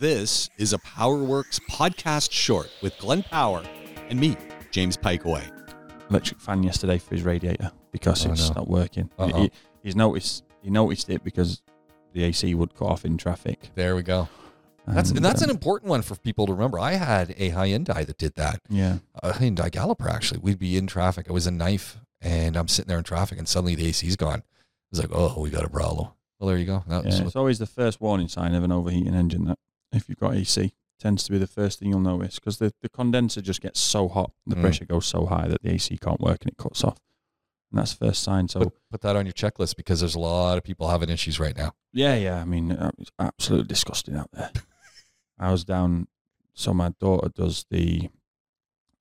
This is a PowerWorks podcast short with Glenn Power and me, James Pikeway. electric fan yesterday for his radiator because Oh, it's no. not working. He- Uh-oh. He, he's noticed he noticed it because the AC would cut off in traffic. There we go. That's and that's um, an important one for people to remember. I had a Hyundai that did that. yeah. A Hyundai Galloper actually. We'd be in traffic. It was a knife, and I'm sitting there in traffic, and suddenly the AC's gone. It's like, oh, we got a problem. Well, there you go. That yeah. It's always the first warning sign of an overheating engine that if you've got AC tends to be the first thing you'll notice because the, the condenser just gets so hot, the Mm. pressure goes so high that the AC can't work and it cuts off. And that's the first sign. So put, put that on your checklist because there's a lot of people having issues right now. Yeah, yeah. I mean, uh, it's absolutely disgusting out there. I was down. So my daughter does the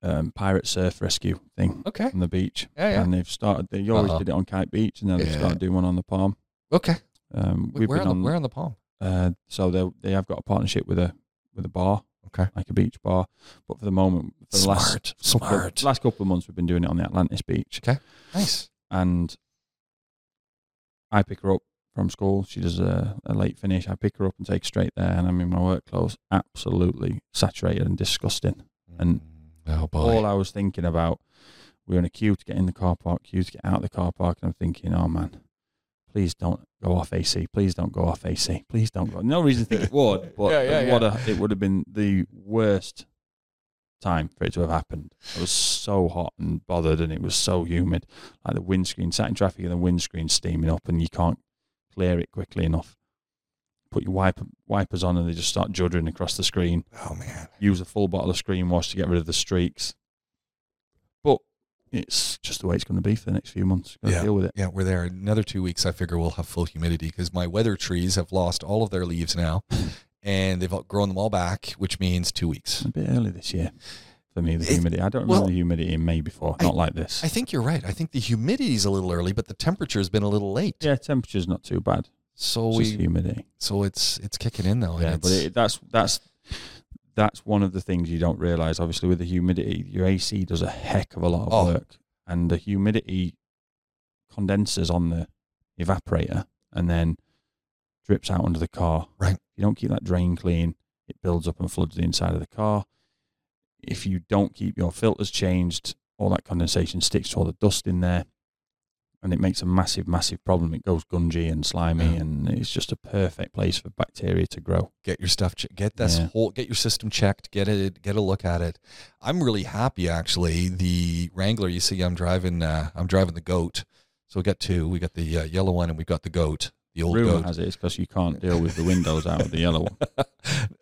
um, pirate surf rescue thing Okay. on the beach, Yeah, yeah. and they've started. They always Uh-oh. did it on Kite Beach, and now they've Yeah. started doing one on the Palm. Okay. Um, Wait, we've where, been on the, on. where on the palm? Uh, so they they have got a partnership with a with a bar, Okay. like a beach bar. But for the moment, for the last Smart. couple of- Smart. last couple of months, we've been doing it on the Atlantis beach. Okay. Nice. and I pick her up from school. She does a, a late finish. I pick her up and take her straight there, and I'm in my work clothes, absolutely saturated and disgusting. And oh. All I was thinking about, we were in a queue to get in the car park, queue to get out of the car park, and I'm thinking, oh man, please don't go off AC. Please don't go off AC. Please don't go. No reason to think it would, but Yeah, yeah, what yeah. A, it would have been the worst time for it to have happened. It was so hot and bothered, and it was so humid. Like the windscreen, sat in traffic, and the windscreen steaming up, and you can't clear it quickly enough. Put your wiper, wipers on, and they just start juddering across the screen. oh man. Use a full bottle of screen wash to get rid of the streaks. It's just the way it's going to be for the next few months. Yeah. deal with it. Yeah, we're there. Another two weeks, I figure we'll have full humidity because my weather trees have lost all of their leaves now, and they've grown them all back, which means two weeks. A bit early this year for me. The It- humidity. I don't remember well, the humidity in May before. I- not like this. I think you're right. I think the humidity is a little early, but the temperature's been a little late. yeah, temperature's not too bad. So It's we, humidity. so it's it's kicking in though. yeah, but it, that's that's that's one of the things you don't realize. Obviously, with the humidity, your AC does a heck of a lot of Oh. work, and the humidity condenses on the evaporator and then drips out under the car. Right. If you don't keep that drain clean, it builds up and floods the inside of the car. If you don't keep your filters changed, all that condensation sticks to all the dust in there. And it makes a massive, massive problem. It goes gungy and slimy, Yeah. and it's just a perfect place for bacteria to grow. get your stuff che- get this Yeah. whole get your system checked get it get a look at it i'm really happy actually the wrangler you see i'm driving uh, i'm driving the goat so we got two we got the uh, yellow one and we got the goat the old Rumor goat has it it's because you can't deal with the windows out of the yellow one.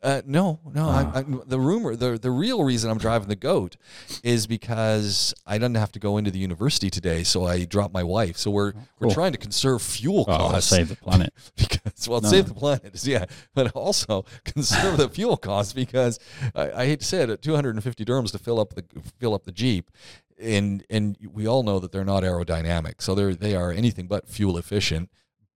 uh, no, no. Ah. I, I, the rumor, the the real reason I'm driving the goat is because I didn't have to go into the university today, so I dropped my wife. So we're we're trying to conserve fuel Oh, costs save the planet. because well, No. save the planet, yeah, but also conserve the fuel costs because I, I hate to say it, at 250 dirhams to fill up the fill up the Jeep. And and we all know that they're not aerodynamic, so they're they are anything but fuel efficient.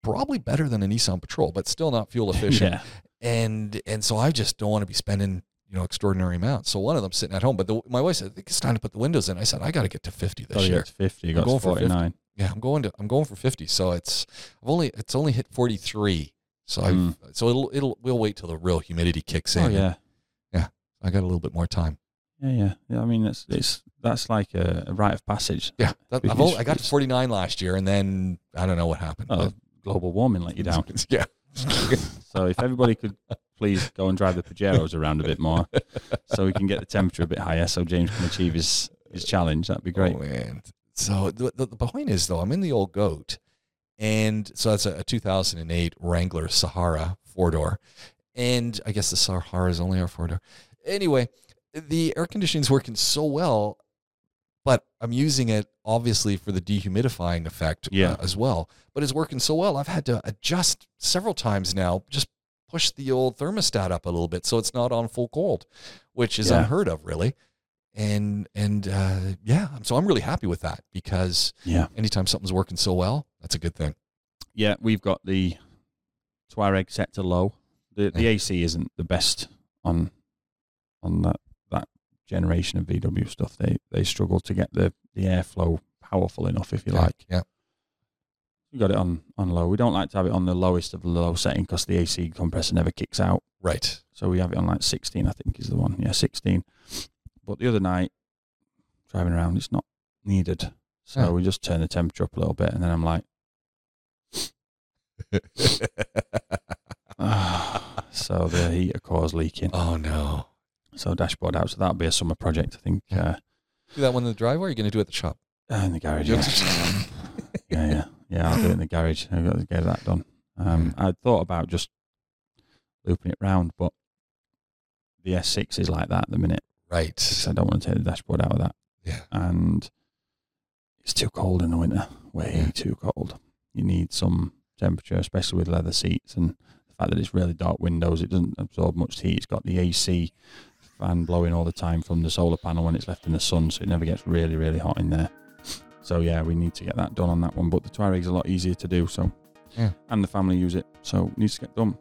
Probably better than a Nissan Patrol, but still not fuel efficient yeah. and and so I just don't want to be spending you know extraordinary amounts. So one of them sitting at home, but the, my wife said I think it's time to put the windows in. I said I got to get to fifty this to year. 50. I'm going to for 50. 49. Yeah, I'm going to I'm going for fifty. So it's I've only it's only hit forty three. So I Mm. have so it'll it'll we'll wait till the real humidity kicks in. Oh, yeah. Yeah. I got a little bit more time. Yeah, yeah. yeah I mean, it's, it's that's like a, a rite of passage. Yeah, that, I got to forty nine last year, and then I don't know what happened. Oh, global warming let you down. yeah. So if everybody could please go and drive the Pajeros around a bit more so we can get the temperature a bit higher so James can achieve his, his challenge, that'd be great. Oh. So the, the, the point is, though, I'm in the old goat, and so that's a, a 2008 Wrangler Sahara four door, and I guess the Sahara is only our four door. Anyway, the air conditioning's working so well, but I'm using it obviously for the dehumidifying effect uh, as well. But it's working so well, I've had to adjust several times now. Just push the old thermostat up a little bit so it's not on full cold, which is Yeah. unheard of, really and and uh, yeah, so I'm really happy with that because Yeah. anytime something's working so well, that's a good thing. Yeah, we've got the Touareg set to low. The the Yeah. AC isn't the best on on that generation of VW stuff. They they struggle to get the the airflow powerful enough, if you yeah, like. yeah, We got it on on low. We don't like to have it on the lowest of the low setting because the AC compressor never kicks out. Right. So we have it on like 16, I think is the one. Yeah, 16. But the other night, driving around, it's not needed. So Yeah. we just turn the temperature up a little bit, and then I'm like, so the heater core's leaking. oh no. So dashboard out. So that'll be a summer project, I think. Uh, Do that one in the driveway. Or are you going to do it at the shop? uh, in the garage. Yeah. yeah, yeah, yeah. I'll do it in the garage. I've got to get that done. Um, I thought about just looping it round, but the S6 is like that at the minute. Right. because I don't want to take the dashboard out of that. Yeah. And it's too cold in the winter. Way Yeah. too cold. You need some temperature, especially with leather seats and the fact that it's really dark windows. It doesn't absorb much heat. It's got the AC fan blowing all the time from the solar panel when it's left in the sun, so it never gets really, really hot in there. So yeah, we need to get that done on that one. But the Touareg's a lot easier to do. So Yeah. and the family use it, so needs to get done.